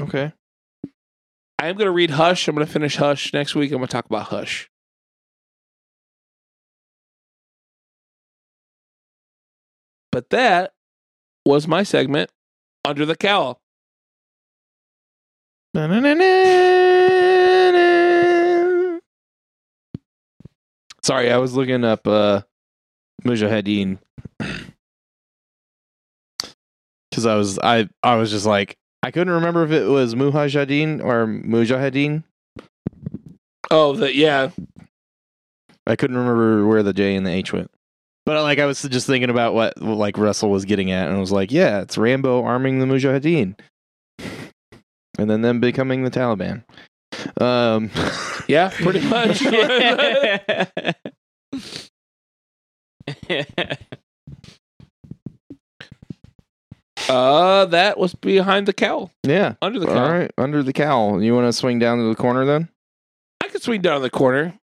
Okay. I am going to read Hush. I'm going to finish Hush next week. I'm going to talk about Hush. But that was my segment under the cowl. Sorry, I was looking up uh Mujahideen. Cause I was I I was just like I couldn't remember if it was Mujahideen or Mujahideen. Oh, the yeah, I couldn't remember where the J and the H went. But like I was just thinking about what like Russell was getting at, and I was like, yeah, it's Rambo arming the Mujahideen, and then them becoming the Taliban. Um, yeah, pretty much. uh, that was behind the cowl, yeah. under the All cowl. right, under the cowl. You want to swing down to the corner then? I could swing down the corner.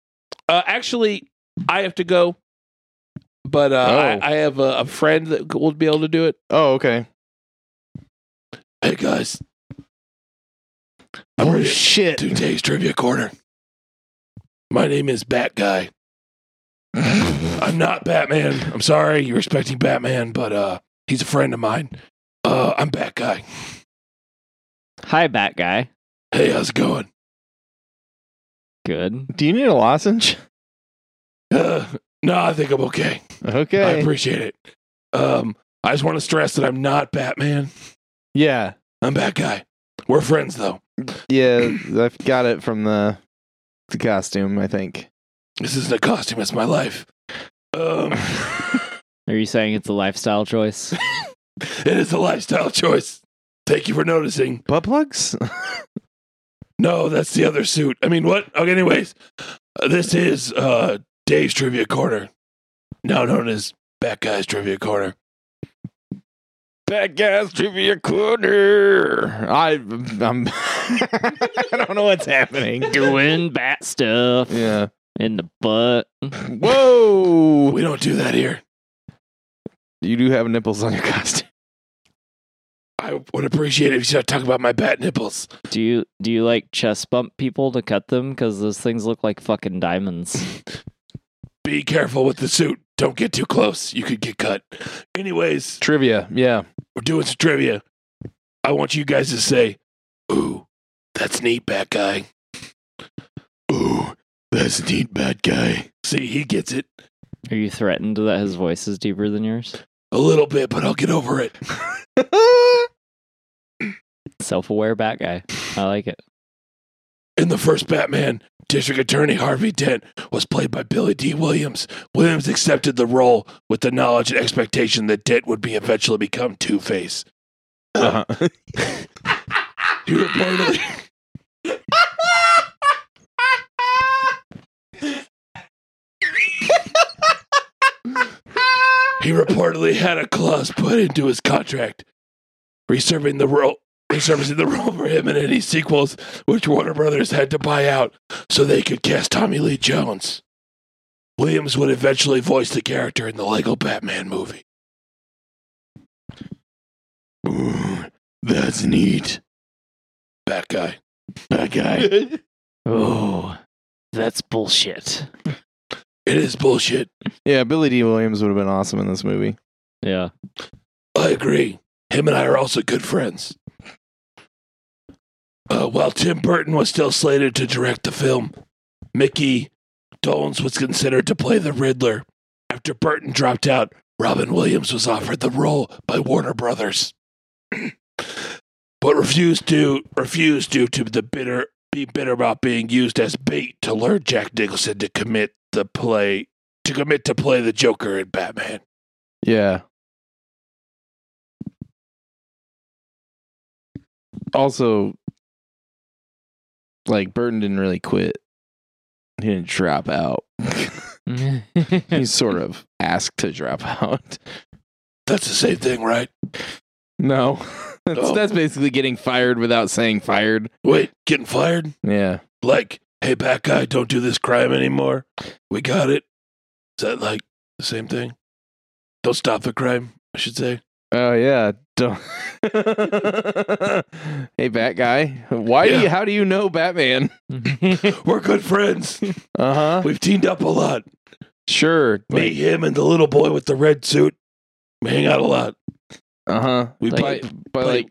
Uh, actually, I have to go, but uh, Oh. I, I have a, a friend that will be able to do it. Oh, okay. Hey guys, Oh shit. today's trivia corner. My name is Bat Guy. I'm not Batman. I'm sorry you're expecting Batman, but uh, he's a friend of mine. Uh, I'm Bat Guy. Hi, Bat Guy. Hey, how's it going? Good. Do you need a lozenge? Uh, no, I think I'm okay. Okay. I appreciate it. Um, I just want to stress that I'm not Batman. yeah. I'm Bat Guy. We're friends though. Yeah. I've got it from the the costume. I think. This isn't a costume, it's my life. Um, Are you saying it's a lifestyle choice? it is a lifestyle choice. Thank you for noticing. Butt plugs. No, that's the other suit. I mean, what? Okay, anyways, uh, this is uh, Dave's Trivia Corner, now known as Bat Guy's Trivia Corner. Bad Guy's trivia corner. I, I'm. I don't know what's happening. Doing bat stuff Yeah. in the butt. Whoa. We don't do that here. You do have nipples on your costume. I would appreciate it if you start talking about my bat nipples. Do you do you like chest bump people to cut them? Because those things look like fucking diamonds. Be careful with the suit. Don't get too close. You could get cut. Anyways, Trivia. Yeah. we're doing some trivia. I want you guys to say, Ooh, that's neat, Bat Guy. Ooh, that's neat, Bat Guy. See, he gets it. Are you threatened that his voice is deeper than yours? A little bit, but I'll get over it. Self-aware bat guy. I like it. In the first Batman, District Attorney Harvey Dent was played by Billy Dee Williams. Williams accepted the role with the knowledge and expectation that Dent would be eventually become Two Face. Uh-huh. He reportedly. he reportedly had a clause put into his contract, reserving the role, reserving the role for him in any sequels, which Warner Brothers had to buy out so they could cast Tommy Lee Jones. Williams would eventually voice the character in the Lego Batman movie. Ooh, that's neat. Bat guy. Bat guy. Oh, that's bullshit. It is bullshit. yeah. Billy Dee Williams would have been awesome in this movie. Yeah. I agree. Him and I are also good friends. Uh, while Tim Burton was still slated to direct the film, Mickey Dolenz was considered to play the Riddler. After Burton dropped out, Robin Williams was offered the role by Warner Brothers, but refused to refused due to the bitter be bitter about being used as bait to lure Jack Nicholson to commit the play to commit to play the Joker in Batman. Yeah. Also, like Burton didn't really quit. He didn't drop out. he sort of asked to drop out. That's the same thing, right? No. That's, Oh. that's basically getting fired without saying fired. Wait, getting fired? Yeah. Like, hey, bad guy, don't do this crime anymore. We got it. Is that like the same thing? Don't stop the crime, I should say. Oh yeah. Don't. hey, Bat Guy. Why do you? How do you know Batman? We're good friends. Uh huh. We've teamed up a lot. Sure. Me, him, and the little boy with the red suit. We hang out a lot. Uh huh. We Like- play, By, like,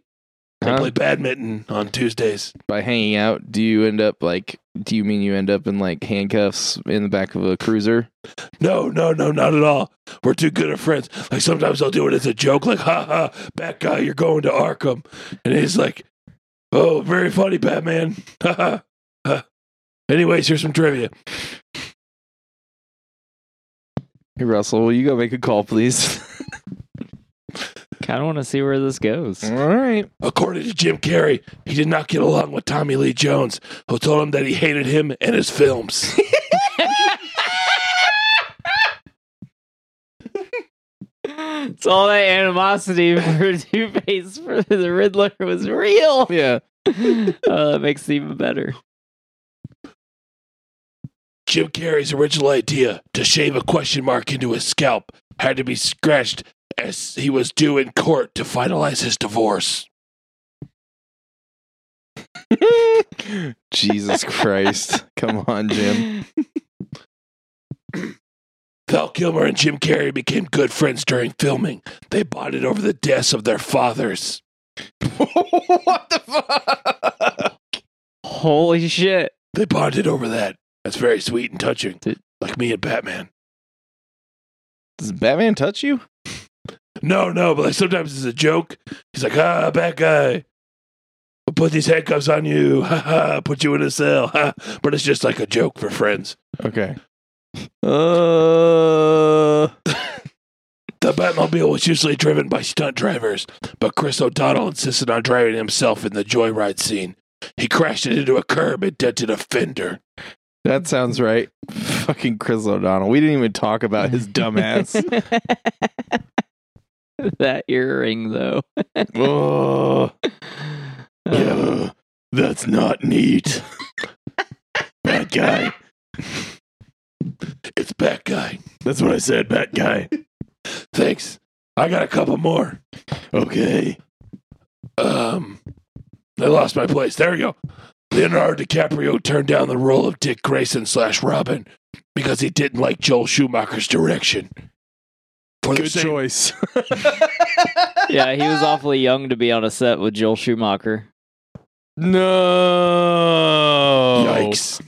huh? play badminton on Tuesdays. by hanging out, do you end up like? Do you mean you end up in like handcuffs in the back of a cruiser? No, no, no, not at all. We're too good of friends. Like sometimes I'll do it as a joke, like, ha ha, bad guy, you're going to Arkham. And he's like, oh, very funny, Batman. Ha ha. ha. Anyways, here's some trivia. Hey Russell, will you go make a call, please? kind of want to see where this goes. All right. According to Jim Carrey, he did not get along with Tommy Lee Jones, who told him that he hated him and his films. it's all that animosity for Two Face for the Riddler was real. Yeah. Oh, that makes it even better. Jim Carrey's original idea to shave a question mark into his scalp had to be scratched as he was due in court to finalize his divorce. Jesus Christ. Come on, Jim. Val Kilmer and Jim Carrey became good friends during filming. They bonded over the deaths of their fathers. what the fuck? Holy shit. They bonded over that. That's very sweet and touching. Did- Like me and Batman. Does Batman touch you? No, no, but like sometimes it's a joke. He's like, ah, bad guy. I'll put these handcuffs on you. Ha ha. Put you in a cell. Ha. But it's just like a joke for friends. Okay. Uh, The Batmobile was usually driven by stunt drivers, but Chris O'Donnell insisted on driving himself in the joyride scene. He crashed it into a curb and dented a fender. that sounds right. Fucking Chris O'Donnell. We didn't even talk about his dumbass. that earring, though. oh, Yeah, that's not neat. Bad guy. It's Bat Guy. that's what I said, Bat Guy. Thanks. I got a couple more. Okay. Um, I lost my place. There we go. Leonardo DiCaprio turned down the role of Dick Grayson slash Robin because he didn't like Joel Schumacher's direction. For Good same- choice. yeah, he was awfully young to be on a set with Joel Schumacher. No. Yikes.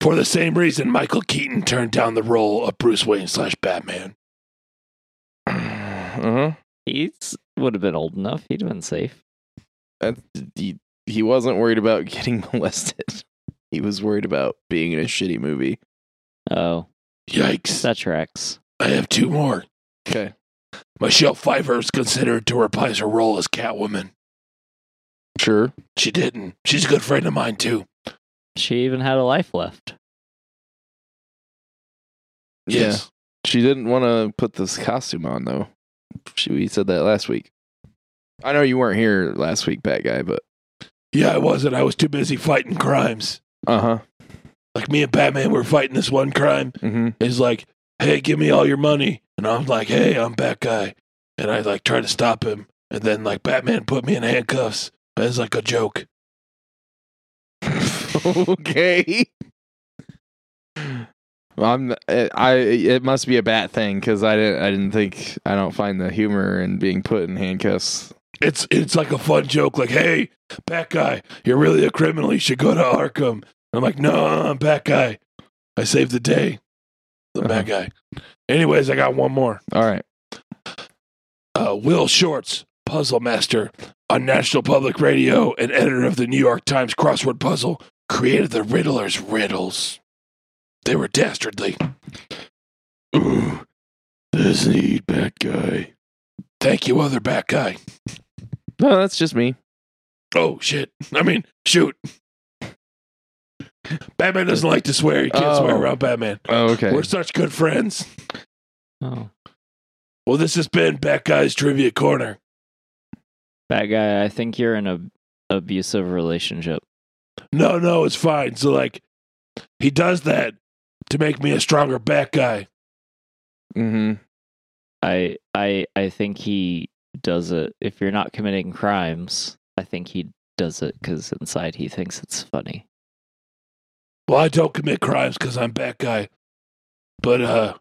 For the same reason, Michael Keaton turned down the role of Bruce Wayne slash Batman. Uh-huh. He would have been old enough. He'd have been safe. That, he, he wasn't worried about getting molested. He was worried about being in a shitty movie. Oh, Yikes. that tracks. I have two more. Okay. Michelle Pfeiffer is considered to reprise her role as Catwoman. Sure. She didn't. She's a good friend of mine, too. She even had a life left. Yes. She didn't want to put this costume on though. She we said that last week. I know you weren't here last week, bad guy, but Yeah, I wasn't. I was too busy fighting crimes. uh huh. Like me and Batman were fighting this one crime. Mm-hmm. He's like, "Hey, give me all your money," and I'm like, "Hey, I'm Bat Guy," and I like try to stop him, and then like Batman put me in handcuffs as like a joke. okay. I'm. I. It must be a bat thing because I didn't. I didn't think. I don't find the humor in being put in handcuffs. It's it's like a fun joke. Like, "Hey, Bat Guy, you're really a criminal. You should go to Arkham." I'm like, "No, I'm Bat Guy. I saved the day." The Uh-huh. Bat Guy. Anyways, I got one more. All right. uh, Will Shortz, puzzle master on National Public Radio and editor of the New York Times crossword puzzle, created the Riddler's riddles. They were dastardly. Ooh, this neat bad guy. Thank you, other bad guy. No, that's just me. Oh shit! I mean, shoot. Batman doesn't like to swear. You can't swear Oh. around Batman. Oh, okay. We're such good friends. Oh, Well, this has been Bat Guy's Trivia Corner. Bat guy. I think you're in a abusive relationship. No, no, it's fine. So like he does that to make me a stronger bat guy. mm-hmm. I I I think he does it. If you're not committing crimes, I think he does it because inside he thinks it's funny. Well, I don't commit crimes because I'm bat guy. But uh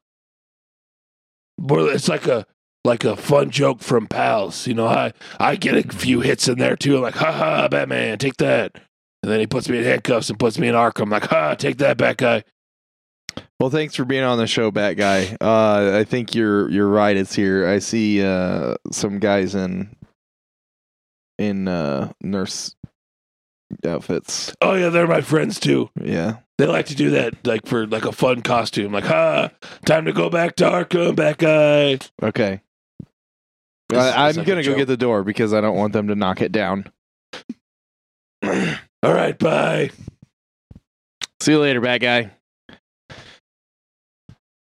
it's like a like a fun joke from pals. You know, I I get a few hits in there too, like ha ha Batman, take that. And then he puts me in handcuffs and puts me in Arkham, like ha, take that bat guy. Well, thanks for being on the show, Bat Guy. Uh, I think you're you're right. It's here. I see uh, some guys in in uh, nurse outfits. Oh yeah, they're my friends too. Yeah. They like to do that like for like a fun costume, like ha, time to go back to Arkham, back guy. Okay. This I, I'm gonna go joke. get the door because I don't want them to knock it down. All right, bye. See you later, bad Guy.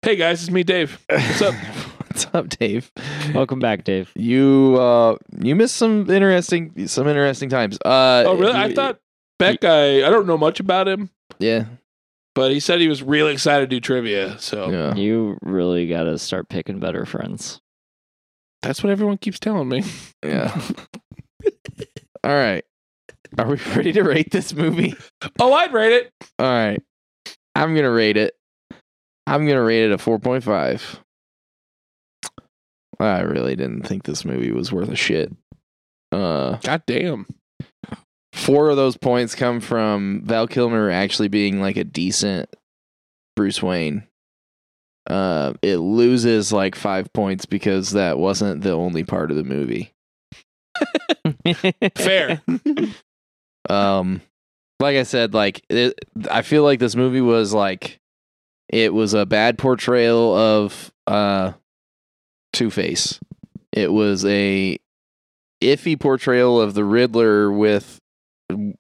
Hey guys, it's me, Dave. What's up? What's up, Dave? Welcome back, Dave. You uh, you missed some interesting some interesting times. Uh, Oh, really? I thought that guy. I don't know much about him. Yeah. But he said he was really excited to do trivia. So Yeah. You really got to start picking better friends. that's what everyone keeps telling me. Yeah. All right. Are we ready to rate this movie? Oh, I'd rate it. All right. I'm going to rate it. I'm going to rate it a 4.5. I really didn't think this movie was worth a shit. Uh, God damn. four of those points come from Val Kilmer actually being like a decent Bruce Wayne. Uh, it loses like five points because that wasn't the only part of the movie. Fair. um like i said like it, i feel like this movie was like it was a bad portrayal of uh two-face it was a iffy portrayal of the riddler with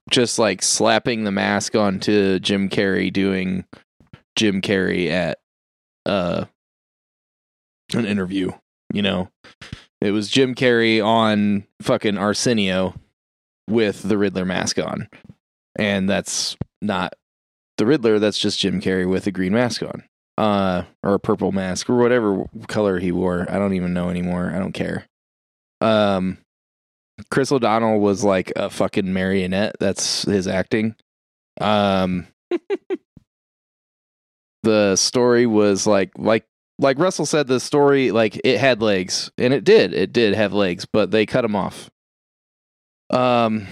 just like slapping the mask onto jim carrey doing jim carrey at uh an interview you know it was jim carrey on fucking arsenio with the Riddler mask on. And that's not the Riddler, that's just Jim Carrey with a green mask on. Uh or a purple mask or whatever color he wore. I don't even know anymore. I don't care. Um Chris O'Donnell was like a fucking marionette. That's his acting. Um the story was like like like Russell said the story like it had legs and it did. It did have legs, but they cut them off. Um,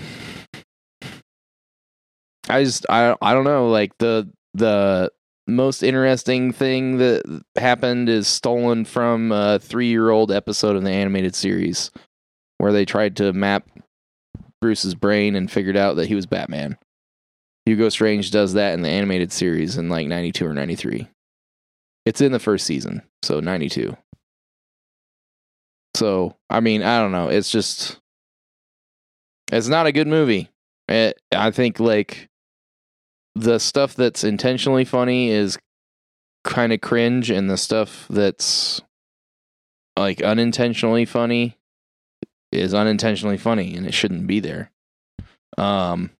I just I I don't know. Like the the most interesting thing that happened is stolen from a three year old episode of the animated series, where they tried to map Bruce's brain and figured out that he was Batman. Hugo Strange does that in the animated series in like ninety two or ninety three. It's in the first season, so ninety two. So I mean I don't know. It's just it's not a good movie. It, I think like the stuff that's intentionally funny is kind of cringe, and the stuff that's like unintentionally funny is unintentionally funny, and it shouldn't be there. Um,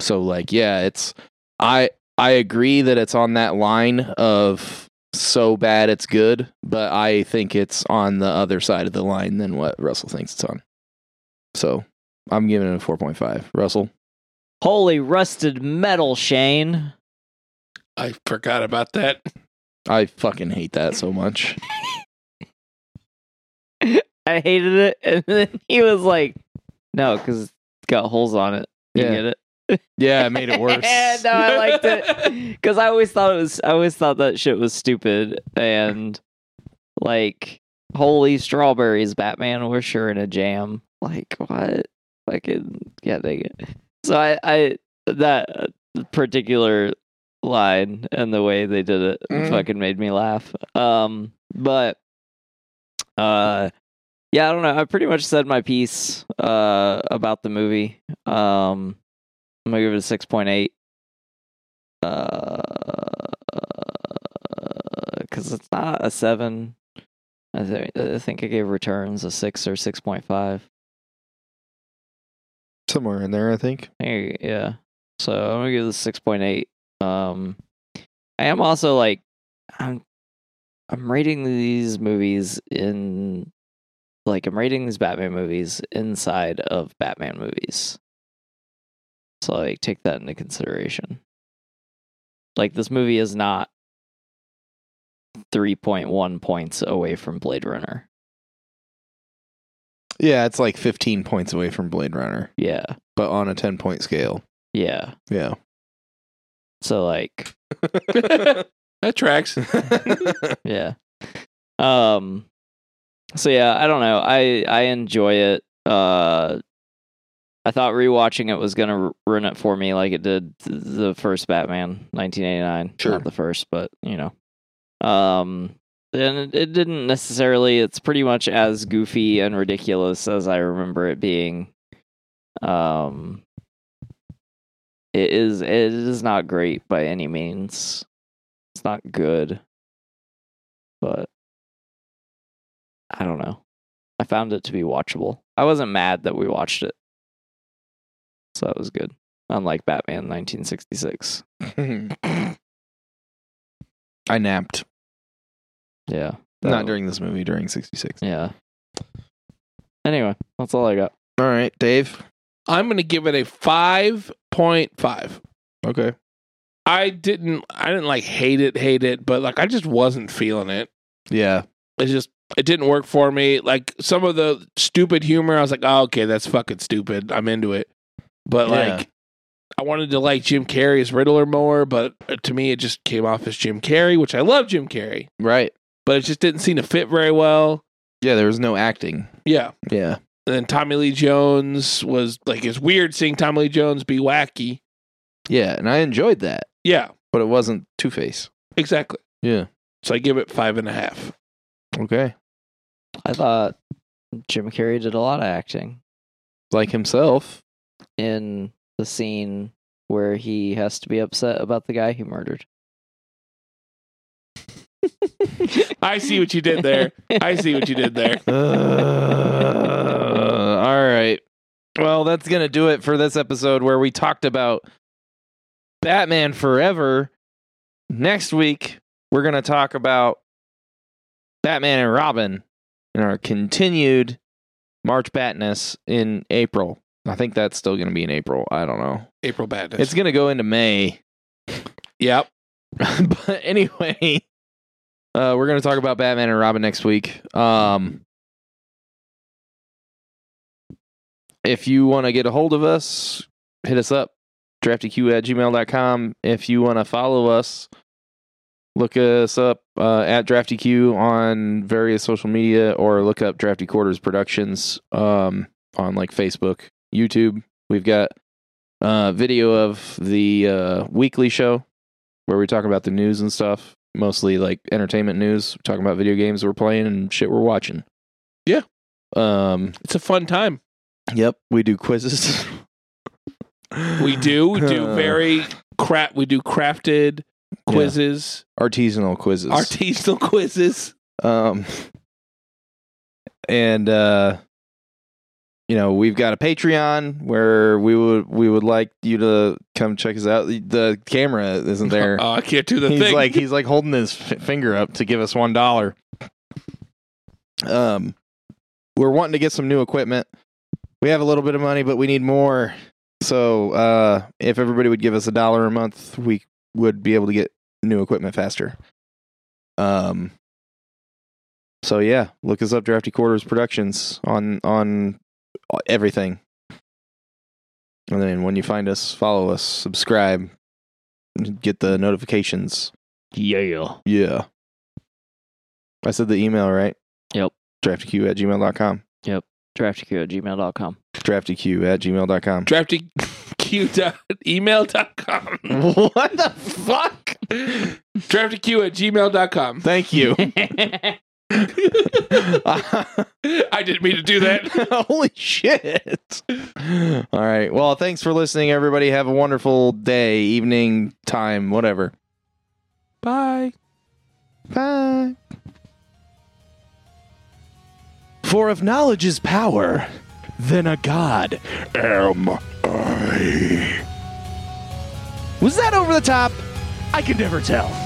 so like yeah, it's I I agree that it's on that line of so bad it's good, but I think it's on the other side of the line than what Russell thinks it's on. So I'm giving it a 4.5. Russell? Holy rusted metal, Shane. I forgot about that. I fucking hate that so much. I hated it. And then he was like, no, because it's got holes on it. You Yeah. get it? Yeah, it made it worse. no, I liked it. Because I always thought it was, I always thought that shit was stupid. And like, holy strawberries, Batman, we're sure in a jam. Like, what? Fucking, yeah, dang it. So I, I, that particular line and the way they did it Mhm. fucking made me laugh. Um, but, uh, yeah, I don't know. I pretty much said my piece uh, about the movie. Um, I'm gonna give it a six point eight. Because it's not a seven. I, th- I think I gave returns a six or six point five. Somewhere in there, I think. Yeah. So I'm gonna give this six point eight. Um, I am also like, I'm, I'm rating these movies in, like, I'm rating these Batman movies inside of Batman movies. So like, take that into consideration. Like, this movie is not three point one points away from Blade Runner. Yeah, it's like 15 points away from Blade Runner, Yeah. but on a 10 point scale. Yeah. Yeah. So like, that tracks. yeah um so yeah i don't know i i enjoy it uh i thought rewatching it was gonna ruin it for me like it did th- the first batman 1989 Sure. not the first but you know um and it, didn't necessarily it's pretty much as goofy and ridiculous as i remember it being um it is it is not great by any means it's not good but I don't know. I found it to be watchable. I wasn't mad that we watched it. So that was good. Unlike Batman 1966. I napped. Yeah. Not That- during this movie, during 66. Yeah. Anyway, that's all I got. All right, Dave. I'm going to give it a 5.5. Okay. I didn't I didn't like hate it, hate it, but like I just wasn't feeling it. Yeah. It just it didn't work for me. Like some of the stupid humor, I was like, oh, okay, that's fucking stupid. I'm into it. But Yeah. like I wanted to like Jim Carrey's as Riddler more, but uh, to me it just came off as Jim Carrey, which I love Jim Carrey, Right. But it just didn't seem to fit very well. Yeah, there was no acting. Yeah. Yeah. And then Tommy Lee Jones was like it's weird seeing Tommy Lee Jones be wacky. Yeah, and I enjoyed that, Yeah, but it wasn't Two Face. exactly. Yeah. So I give it five and a half. Okay. I thought Jim Carrey did a lot of acting Like himself. in the scene where he has to be upset about the guy he murdered. I see what you did there. I see what you did there. Uh, all right. Well, that's going to do it for this episode where we talked about Batman Forever. Next week, we're going to talk about Batman and Robin in our continued March Badness in April. I think that's still going to be in April. I don't know. April Badness. It's going to go into May. yep. but anyway, uh, we're gonna talk about Batman and Robin next week. Um, if you want to get a hold of us, hit us up, draftyq at gmail.com. If you want to follow us, look us up uh, at draftyq on various social media or look up Drafty Quarters Productions um, on like Facebook, YouTube. We've got uh, video of the uh, weekly show where we talk about the news and stuff, mostly like entertainment news, talking about video games we're playing and shit we're watching. Yeah. Um. It's a fun time. Yep. We do quizzes. We do. We do very crap. We do crafted quizzes, artisanal quizzes. artisanal quizzes. um. And uh, you know we've got a Patreon where we would we would like you to come check us out. The, camera isn't there. Oh, I can't do the he's thing. like he's like holding his f- finger up to give us one dollar. Um, we're wanting to get some new equipment. We have a little bit of money, but we need more. So, uh, if everybody would give us a dollar a month, we would be able to get new equipment faster. Um. So yeah, look us up, Drafty Quarters Productions on on everything. And then when you find us, follow us, subscribe, get the notifications. Yeah. Yeah. I said the email, right? Yep. DraftyQ at gmail.com. Yep. DraftyQ at gmail.com. DraftyQ at gmail.com. DraftyQ.email.com. what the fuck? DraftyQ at gmail.com. Thank you. I didn't mean to do that. Holy shit. All right. Well, thanks for listening, everybody. Have a wonderful day, evening, time, whatever. Bye. Bye. For if knowledge is power, then a god am I. Was that over the top? I can never tell.